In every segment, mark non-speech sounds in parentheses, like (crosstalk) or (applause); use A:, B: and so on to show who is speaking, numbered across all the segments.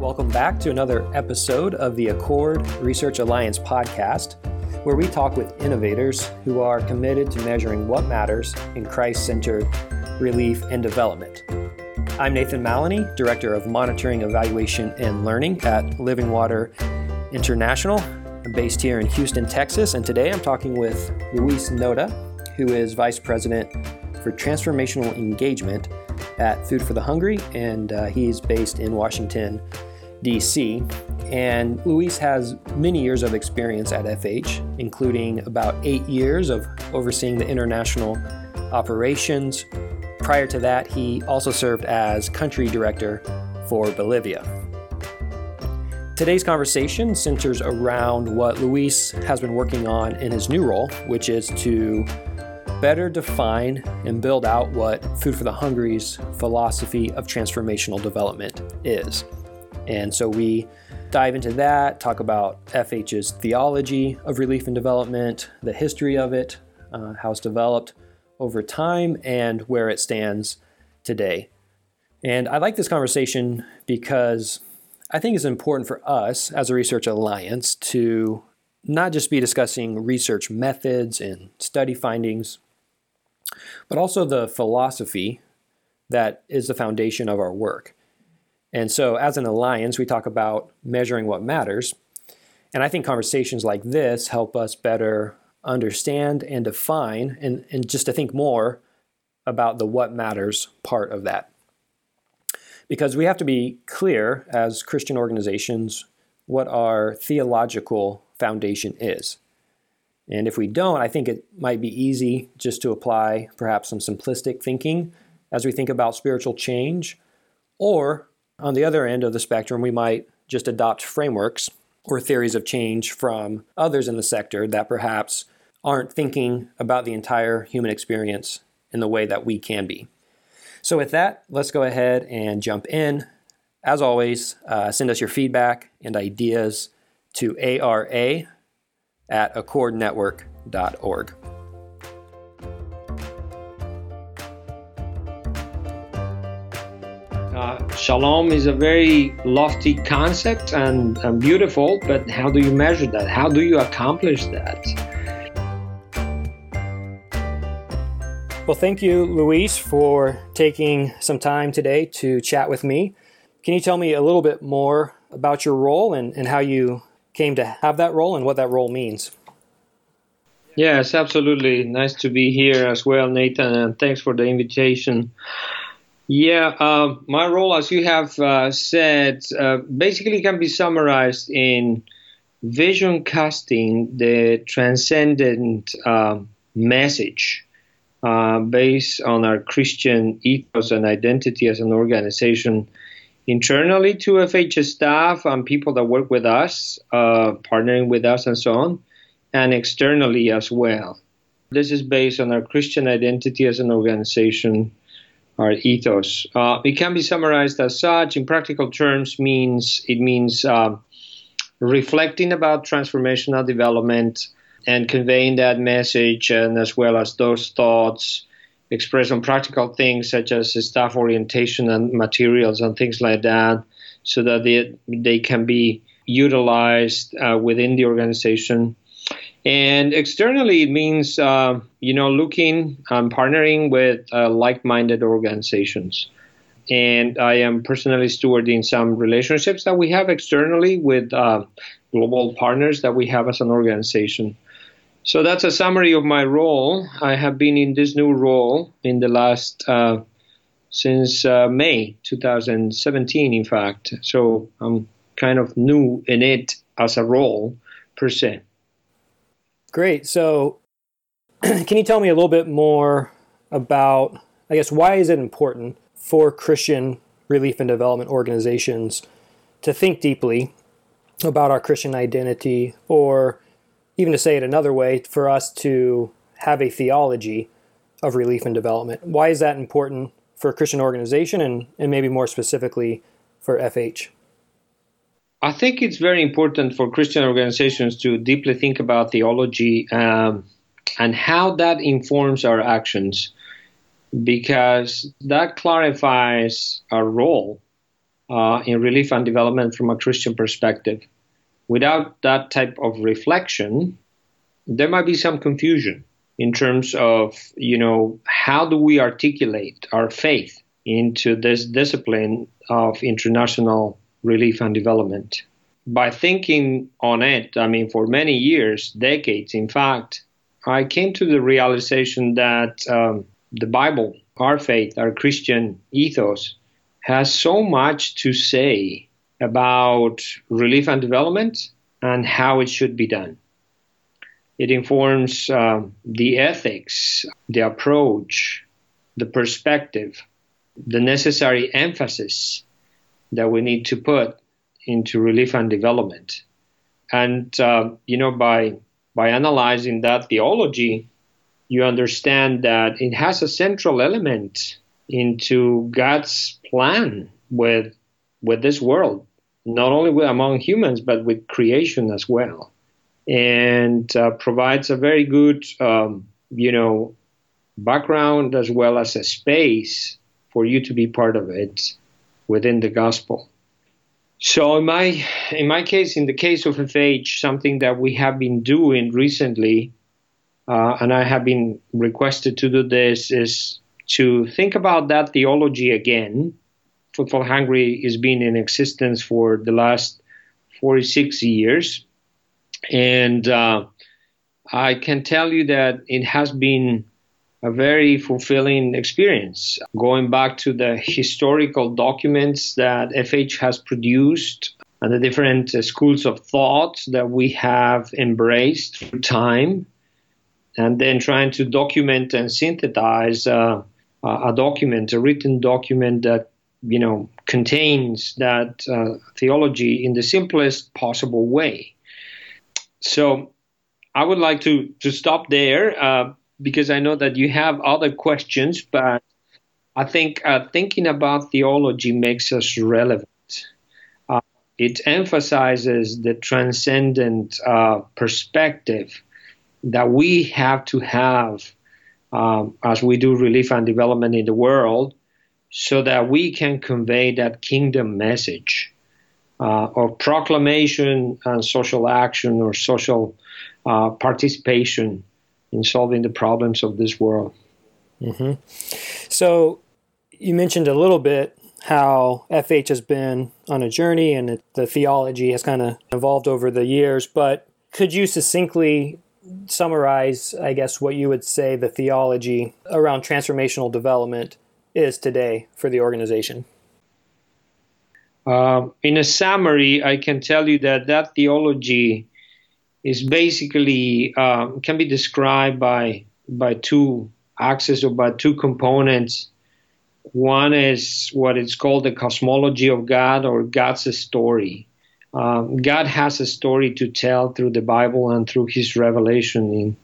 A: Welcome back to another episode of the Accord Research Alliance podcast, where we talk with innovators who are committed to measuring what matters in Christ centered relief and development. I'm Nathan Maloney, Director of Monitoring, Evaluation, and Learning at Living Water International. I'm based here in Houston, Texas, and today I'm talking with Luis Noda, who is Vice President for Transformational Engagement at Food for the Hungry, and uh, he's based in Washington, D.C. And Luis has many years of experience at FH, including about eight years of overseeing the international operations. Prior to that, he also served as country director for Bolivia. Today's conversation centers around what Luis has been working on in his new role, which is to better define and build out what Food for the Hungry's philosophy of transformational development is. And so we dive into that, talk about FH's theology of relief and development, the history of it, uh, how it's developed over time, and where it stands today. And I like this conversation because I think it's important for us as a research alliance to not just be discussing research methods and study findings, but also the philosophy that is the foundation of our work. And so, as an alliance, we talk about measuring what matters. And I think conversations like this help us better understand and define and, and just to think more about the what matters part of that. Because we have to be clear as Christian organizations what our theological foundation is. And if we don't, I think it might be easy just to apply perhaps some simplistic thinking as we think about spiritual change. Or on the other end of the spectrum, we might just adopt frameworks or theories of change from others in the sector that perhaps aren't thinking about the entire human experience in the way that we can be. So, with that, let's go ahead and jump in. As always, uh, send us your feedback and ideas to ARA at accordnetwork.org.
B: shalom is a very lofty concept and, and beautiful, but how do you measure that? How do you accomplish that?
A: Well, thank you, Luis, for taking some time today to chat with me. Can you tell me a little bit more about your role and, and how you came to have that role and what that role means.
B: Yes, absolutely. Nice to be here as well, Nathan, and thanks for the invitation. Yeah, uh, my role, as you have uh, said, uh, basically can be summarized in vision casting the transcendent um, message uh, based on our Christian ethos and identity as an organization internally to FH's staff and people that work with us, uh, partnering with us, and so on, and externally as well. This is based on our Christian identity as an organization, our ethos. Uh, it can be summarized as such. In practical terms, means it means uh, reflecting about transformational development and conveying that message, and as well as those thoughts expressed on practical things such as staff orientation and materials and things like that, so that they, they can be utilized uh, within the organization. And externally, it means uh, you know looking and partnering with uh, like-minded organizations. And I am personally stewarding some relationships that we have externally with uh, global partners that we have as an organization. So that's a summary of my role. I have been in this new role in the last uh, since uh, May 2017, in fact. So I'm kind of new in it as a role per se.
A: Great. So, (clears throat) can you tell me a little bit more about, I guess, why is it important for Christian relief and development organizations to think deeply about our Christian identity or even to say it another way, for us to have a theology of relief and development. Why is that important for a Christian organization and, and maybe more specifically for FH?
B: I think it's very important for Christian organizations to deeply think about theology um, and how that informs our actions because that clarifies our role uh, in relief and development from a Christian perspective. Without that type of reflection, there might be some confusion in terms of, you know, how do we articulate our faith into this discipline of international relief and development? By thinking on it, I mean, for many years, decades, in fact, I came to the realization that um, the Bible, our faith, our Christian ethos, has so much to say about relief and development and how it should be done. It informs uh, the ethics, the approach, the perspective, the necessary emphasis that we need to put into relief and development. And, uh, you know, by, by analyzing that theology, you understand that it has a central element into God's plan with with this world, not only with, among humans but with creation as well, and uh, provides a very good, um, you know, background as well as a space for you to be part of it within the gospel. So in my in my case, in the case of FH, something that we have been doing recently, uh, and I have been requested to do this, is to think about that theology again. Food for the Hungry has been in existence for the last 46 years. And uh, I can tell you that it has been a very fulfilling experience. Going back to the historical documents that FH has produced and the different uh, schools of thought that we have embraced through time, and then trying to document and synthesize uh, a document, a written document that you know contains that uh, theology in the simplest possible way. So I would like to to stop there uh, because I know that you have other questions, but I think uh, thinking about theology makes us relevant. Uh, it emphasizes the transcendent uh, perspective that we have to have um, as we do relief and development in the world, so that we can convey that kingdom message uh, of proclamation and social action or social uh, participation in solving the problems of this world.
A: Mm-hmm. So, you mentioned a little bit how FH has been on a journey and it, the theology has kind of evolved over the years, but could you succinctly summarize, I guess, what you would say the theology around transformational development is today for the organization?
B: Uh, in a summary, I can tell you that that theology is basically um, can be described by by two axes or by two components. One is what is called the cosmology of God or God's story. Um, God has a story to tell through the Bible and through His revelation in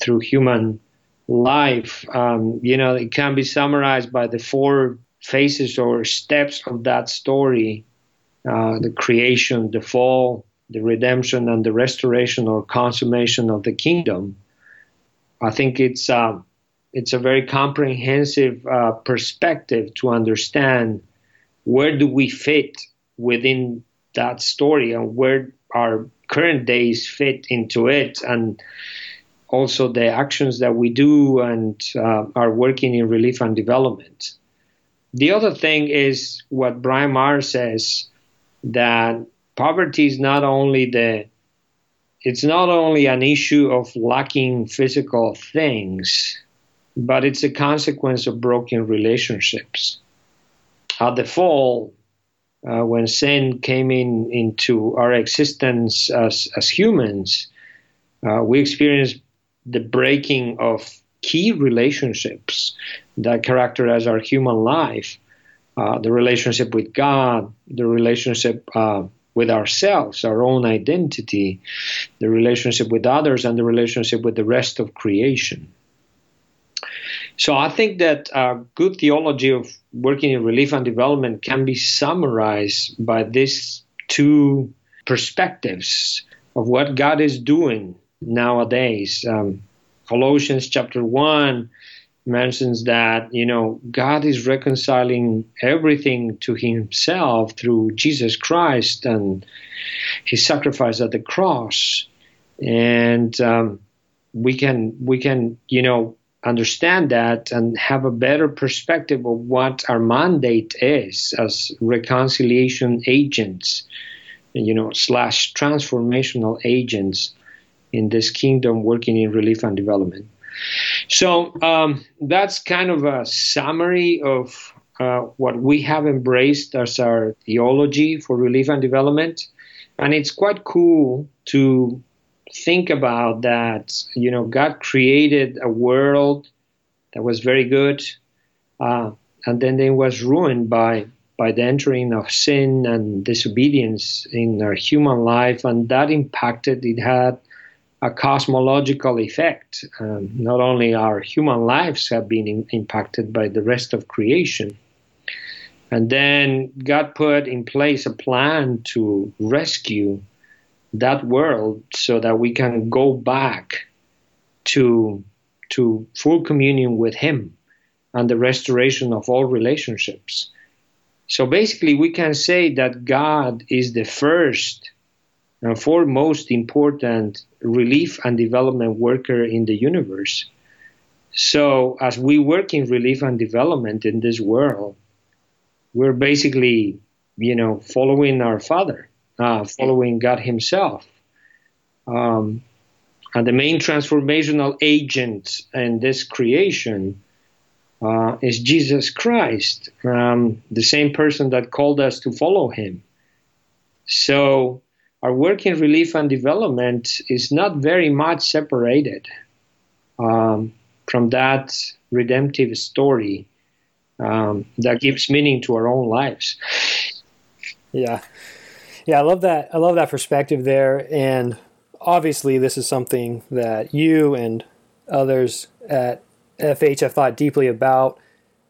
B: through human life. Um, you know, it can be summarized by the four phases or steps of that story: uh, the creation, the fall, the redemption, and the restoration or consummation of the kingdom. I think it's uh, it's a very comprehensive uh, perspective to understand where do we fit within that story and where our current days fit into it and also the actions that we do and uh, are working in relief and development. The other thing is what Bryant Myers says that poverty is not only the it's not only an issue of lacking physical things, but it's a consequence of broken relationships. At the fall, uh, when sin came in into our existence as, as humans, uh, we experienced the breaking of key relationships that characterize our human life uh, the relationship with God, the relationship uh, with ourselves, our own identity, the relationship with others, and the relationship with the rest of creation. So I think that uh, good theology of working in relief and development can be summarized by these two perspectives of what God is doing nowadays. Um, Colossians chapter 1 mentions that you know God is reconciling everything to Himself through Jesus Christ and His sacrifice at the cross, and um, we can we can you know understand that and have a better perspective of what our mandate is as reconciliation agents, you know, slash transformational agents in this kingdom working in relief and development. So um, that's kind of a summary of uh, what we have embraced as our theology for relief and development. And it's quite cool to think about that, you know, God created a world that was very good, uh, and then it was ruined by by the entering of sin and disobedience in our human life, and that impacted. It had a cosmological effect. Um, not only our human lives have been in, impacted by the rest of creation. And then God put in place a plan to rescue that world so that we can go back to to full communion with him and the restoration of all relationships so basically we can say that god is the first and foremost important relief and development worker in the universe so as we work in relief and development in this world we're basically you know following our father uh, following God Himself. Um, and the main transformational agent in this creation uh, is Jesus Christ, um, the same person that called us to follow Him. So, our work in relief and development is not very much separated um, from that redemptive story um, that gives meaning to our own lives.
A: Yeah. Yeah, I love that. I love that perspective there. And obviously, this is something that you and others at FH have thought deeply about,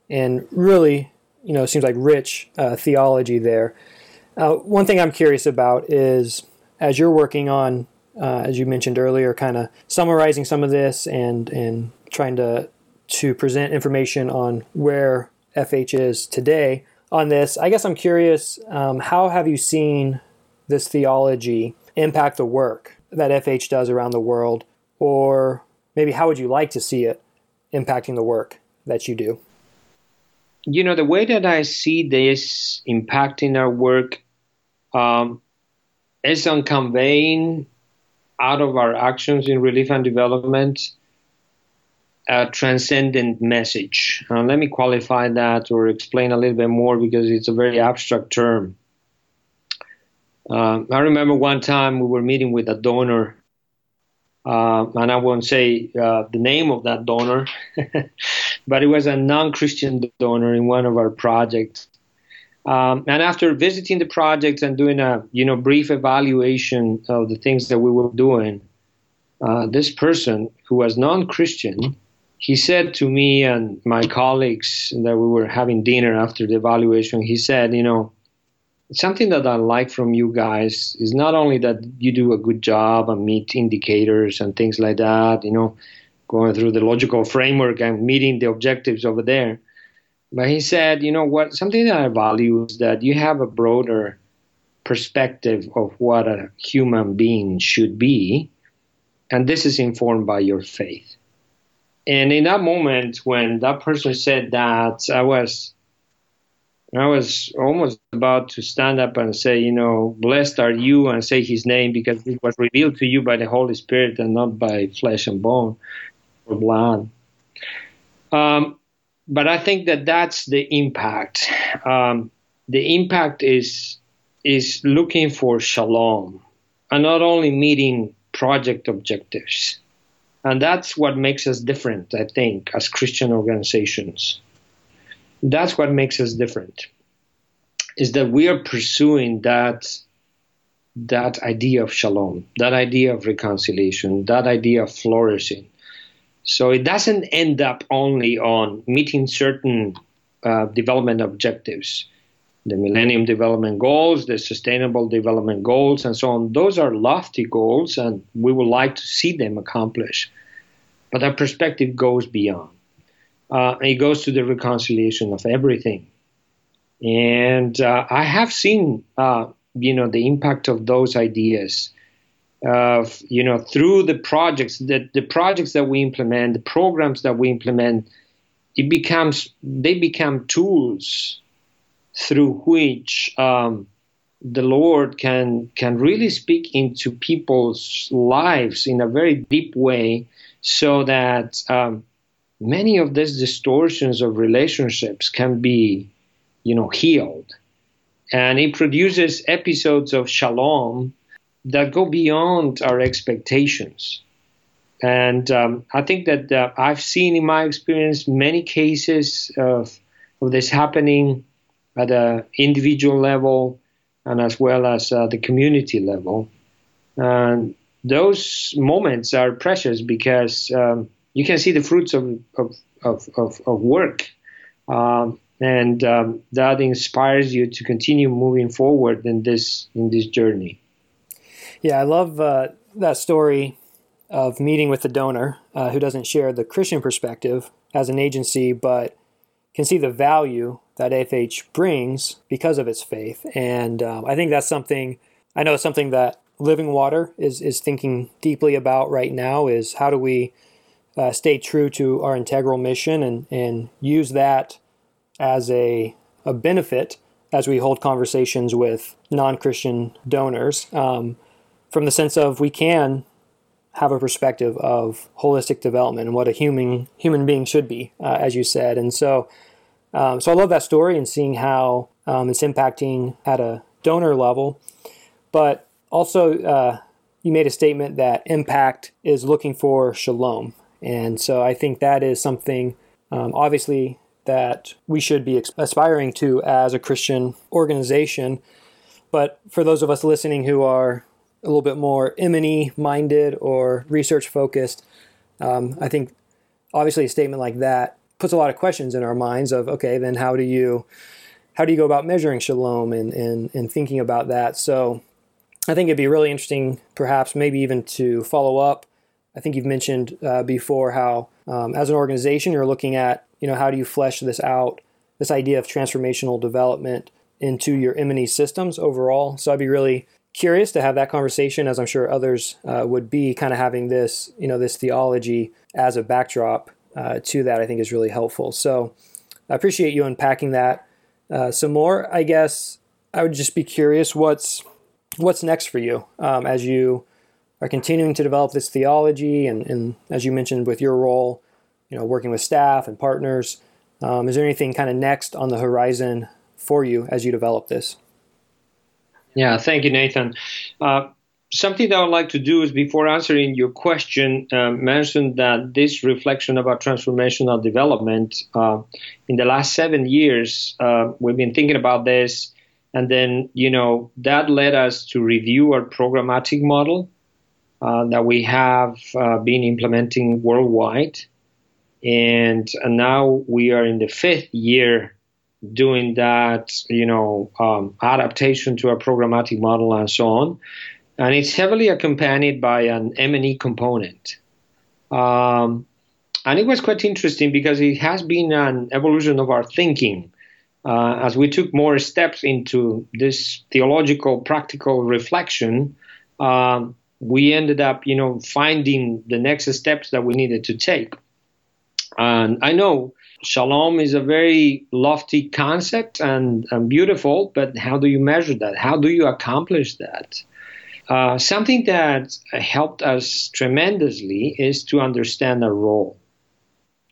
A: and really, you know, seems like rich uh, theology there. Uh, one thing I'm curious about is as you're working on, uh, as you mentioned earlier, kind of summarizing some of this and and trying to to present information on where FH is today on this. I guess I'm curious um, how have you seen this theology impact the work that FH does around the world? Or maybe how would you like to see it impacting the work that you do?
B: You know, the way that I see this impacting our work um, is on conveying out of our actions in relief and development a transcendent message. Uh, let me qualify that or explain a little bit more because it's a very abstract term. Uh, I remember one time we were meeting with a donor, uh, and I won't say uh, the name of that donor, (laughs) but it was a non-Christian donor in one of our projects. Um, and after visiting the project and doing a you know brief evaluation of the things that we were doing, uh, this person who was non-Christian he said to me and my colleagues that we were having dinner after the evaluation, he said, you know, something that I like from you guys is not only that you do a good job and meet indicators and things like that, you know, going through the logical framework and meeting the objectives over there. But he said, you know what, something that I value is that you have a broader perspective of what a human being should be, and this is informed by your faith. And in that moment, when that person said that, I was, I was almost about to stand up and say, you know, blessed are you, and say His name because it was revealed to you by the Holy Spirit and not by flesh and bone or blood. Um, but I think that that's the impact. Um, the impact is is looking for shalom, and not only meeting project objectives. And that's what makes us different, I think, as Christian organizations. That's what makes us different, is that we are pursuing that, that idea of shalom, that idea of reconciliation, that idea of flourishing. So it doesn't end up only on meeting certain uh, development objectives the Millennium Development Goals, the Sustainable Development Goals, and so on. Those are lofty goals, and we would like to see them accomplished. But our perspective goes beyond. uh, it goes to the reconciliation of everything. And uh, I have seen, uh, you know, the impact of those ideas of you know through the projects that the projects that we implement the programs that we implement it becomes they become tools through which um, the lord can can really speak into people's lives in a very deep way so that um, many of these distortions of relationships can be you know healed. And it produces episodes of shalom that go beyond our expectations. And um, I think that uh, I've seen in my experience many cases of, of this happening at an individual level and as well as uh, the community level. And those moments are precious because um, you can see the fruits of, of, of, of, of work. Um, and um, that inspires you to continue moving forward in this in this journey.
A: Yeah, I love uh, that story of meeting with the donor uh, who doesn't share the Christian perspective as an agency, but can see the value that FH brings because of its faith. And um, I think that's something I know something that Living Water is is thinking deeply about right now. Is how do we uh, stay true to our integral mission and and use that as a a benefit as we hold conversations with non Christian donors. Um, from the sense of we can have a perspective of holistic development and what a human human being should be, uh, as you said. And so, um, so I love that story and seeing how um, it's impacting at a donor level. But also, uh, you made a statement that impact is looking for shalom, and so I think that is something, um, obviously, that we should be aspiring to as a Christian organization. But for those of us listening who are a little bit more M&E minded or research focused, um, I think obviously a statement like that puts a lot of questions in our minds of okay, then how do you how do you go about measuring shalom and, and, and thinking about that? So I think it'd be really interesting, perhaps maybe even to follow up. I think you've mentioned uh, before how, um, as an organization, you're looking at, you know, how do you flesh this out, this idea of transformational development into your M&E systems overall. So I'd be really curious to have that conversation, as I'm sure others uh, would be, kind of having this, you know, this theology as a backdrop uh, to that. I think is really helpful. So I appreciate you unpacking that uh, some more. I guess I would just be curious what's what's next for you um, as you are continuing to develop this theology, and, and, as you mentioned with your role, you know, working with staff and partners. Um, is there anything kind of next on the horizon for you as you develop this?
B: Yeah, thank you, Nathan. Uh, something that I would like to do is before answering your question, uh, mention that this reflection about transformational development uh, in the last seven years, uh, we've been thinking about this, and then you know that led us to review our programmatic model uh, that we have uh, been implementing worldwide, and, and now we are in the fifth year doing that, you know, um, adaptation to a programmatic model and so on. And it's heavily accompanied by an M&E component. Um, and it was quite interesting because it has been an evolution of our thinking. Uh, as we took more steps into this theological, practical reflection, um, we ended up, you know, finding the next steps that we needed to take. And I know shalom is a very lofty concept and, and, beautiful, but how do you measure that? How do you accomplish that? Uh, something that helped us tremendously is to understand our role.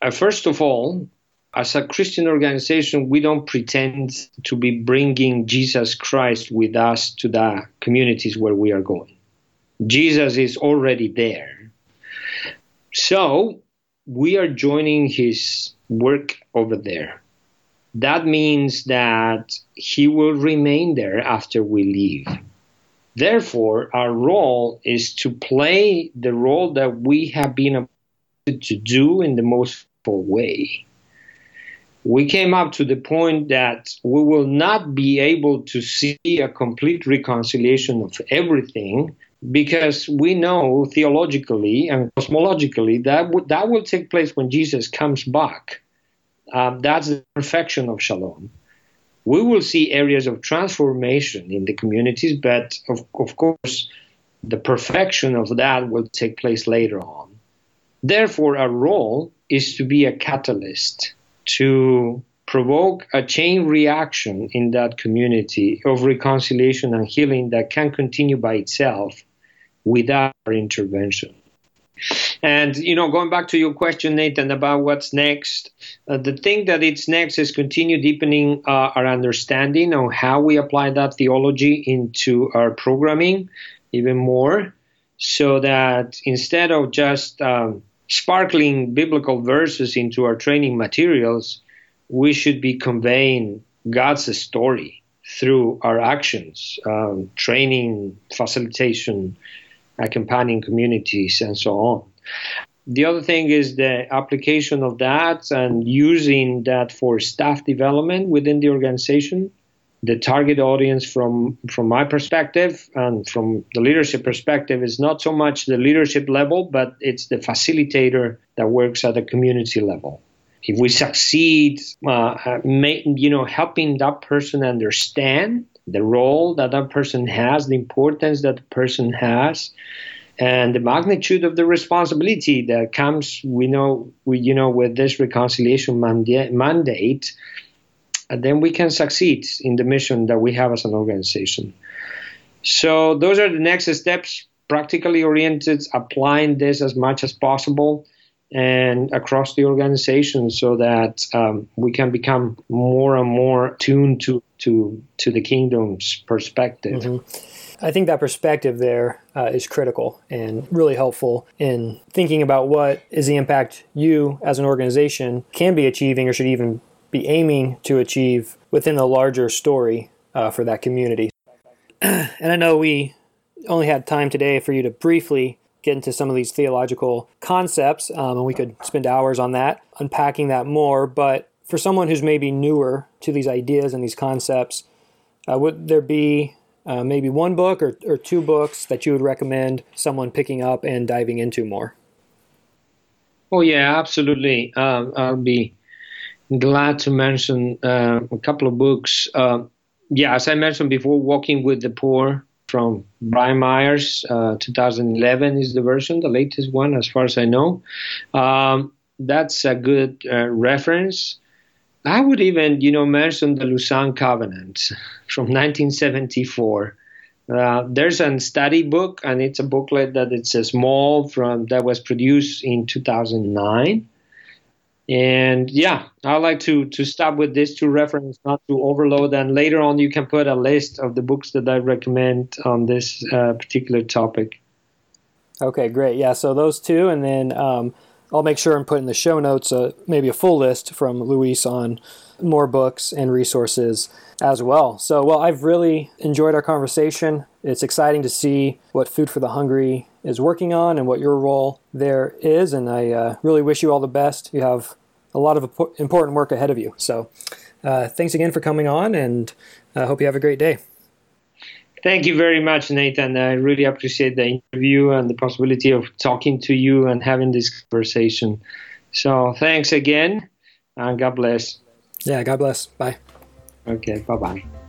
B: Uh, first of all, as a Christian organization, we don't pretend to be bringing Jesus Christ with us to the communities where we are going. Jesus is already there. So we are joining his work over there. That means that he will remain there after we leave. Therefore, our role is to play the role that we have been to do in the most full way. We came up to the point that we will not be able to see a complete reconciliation of everything because we know theologically and cosmologically that w- that will take place when Jesus comes back. um, that's the perfection of shalom. We will see areas of transformation in the communities, but of, of course, the perfection of that will take place later on. Therefore, our role is to be a catalyst to provoke a chain reaction in that community of reconciliation and healing that can continue by itself without our intervention. And you know, going back to your question, Nathan, about what's next, uh, the thing that it's next is continue deepening uh, our understanding on how we apply that theology into our programming even more, so that instead of just um, sparkling biblical verses into our training materials, we should be conveying God's story through our actions, um, training, facilitation, accompanying communities, and so on. The other thing is the application of that and using that for staff development within the organization. The target audience, from from my perspective and from the leadership perspective, is not so much the leadership level, but it's the facilitator that works at the community level if we succeed, uh, uh you know, helping that person understand the role that that person has, the importance that the person has, and the magnitude of the responsibility that comes, we know, we, you know, with this reconciliation manda- mandate, and then we can succeed in the mission that we have as an organization. So those are the next steps, practically oriented, applying this as much as possible and across the organization so that um, we can become more and more tuned to to to the kingdom's perspective.
A: Mm-hmm. I think that perspective there uh, is critical and really helpful in thinking about what is the impact you as an organization can be achieving or should even be aiming to achieve within the larger story uh, for that community. (clears throat) and I know we only had time today for you to briefly get into some of these theological concepts, um, and we could spend hours on that, unpacking that more. But for someone who's maybe newer to these ideas and these concepts, uh, would there be uh, maybe one book or, or two books that you would recommend someone picking up and diving into more?
B: Oh, yeah, absolutely. Um, I'll be glad to mention uh, a couple of books. Uh, yeah, as I mentioned before, Walking with the Poor from Bryant Myers. Uh, 2011 is the version, the latest one, as far as I know. Um, that's a good uh, reference. I would even, you know, mention the Lausanne Covenant (laughs) from 1974. Uh, there's a study book, and it's a booklet that it's a small from that was produced in 2009. And yeah, I like to to stop with this to reference, not to overload. And later on, you can put a list of the books that I recommend on this uh, particular topic.
A: Okay, great. Yeah, so those two, and then um, I'll make sure and put in the show notes uh, maybe a full list from Luis on more books and resources as well. So, well, I've really enjoyed our conversation. It's exciting to see what Food for the Hungry is working on and what your role there is. And I uh, really wish you all the best. You have a lot of important work ahead of you. So, uh, thanks again for coming on, and I hope you have a great day.
B: Thank you very much, Nathan. I really appreciate the interview and the possibility of talking to you and having this conversation. So, thanks again, and God bless.
A: Yeah, God bless. Bye.
B: Okay, bye bye.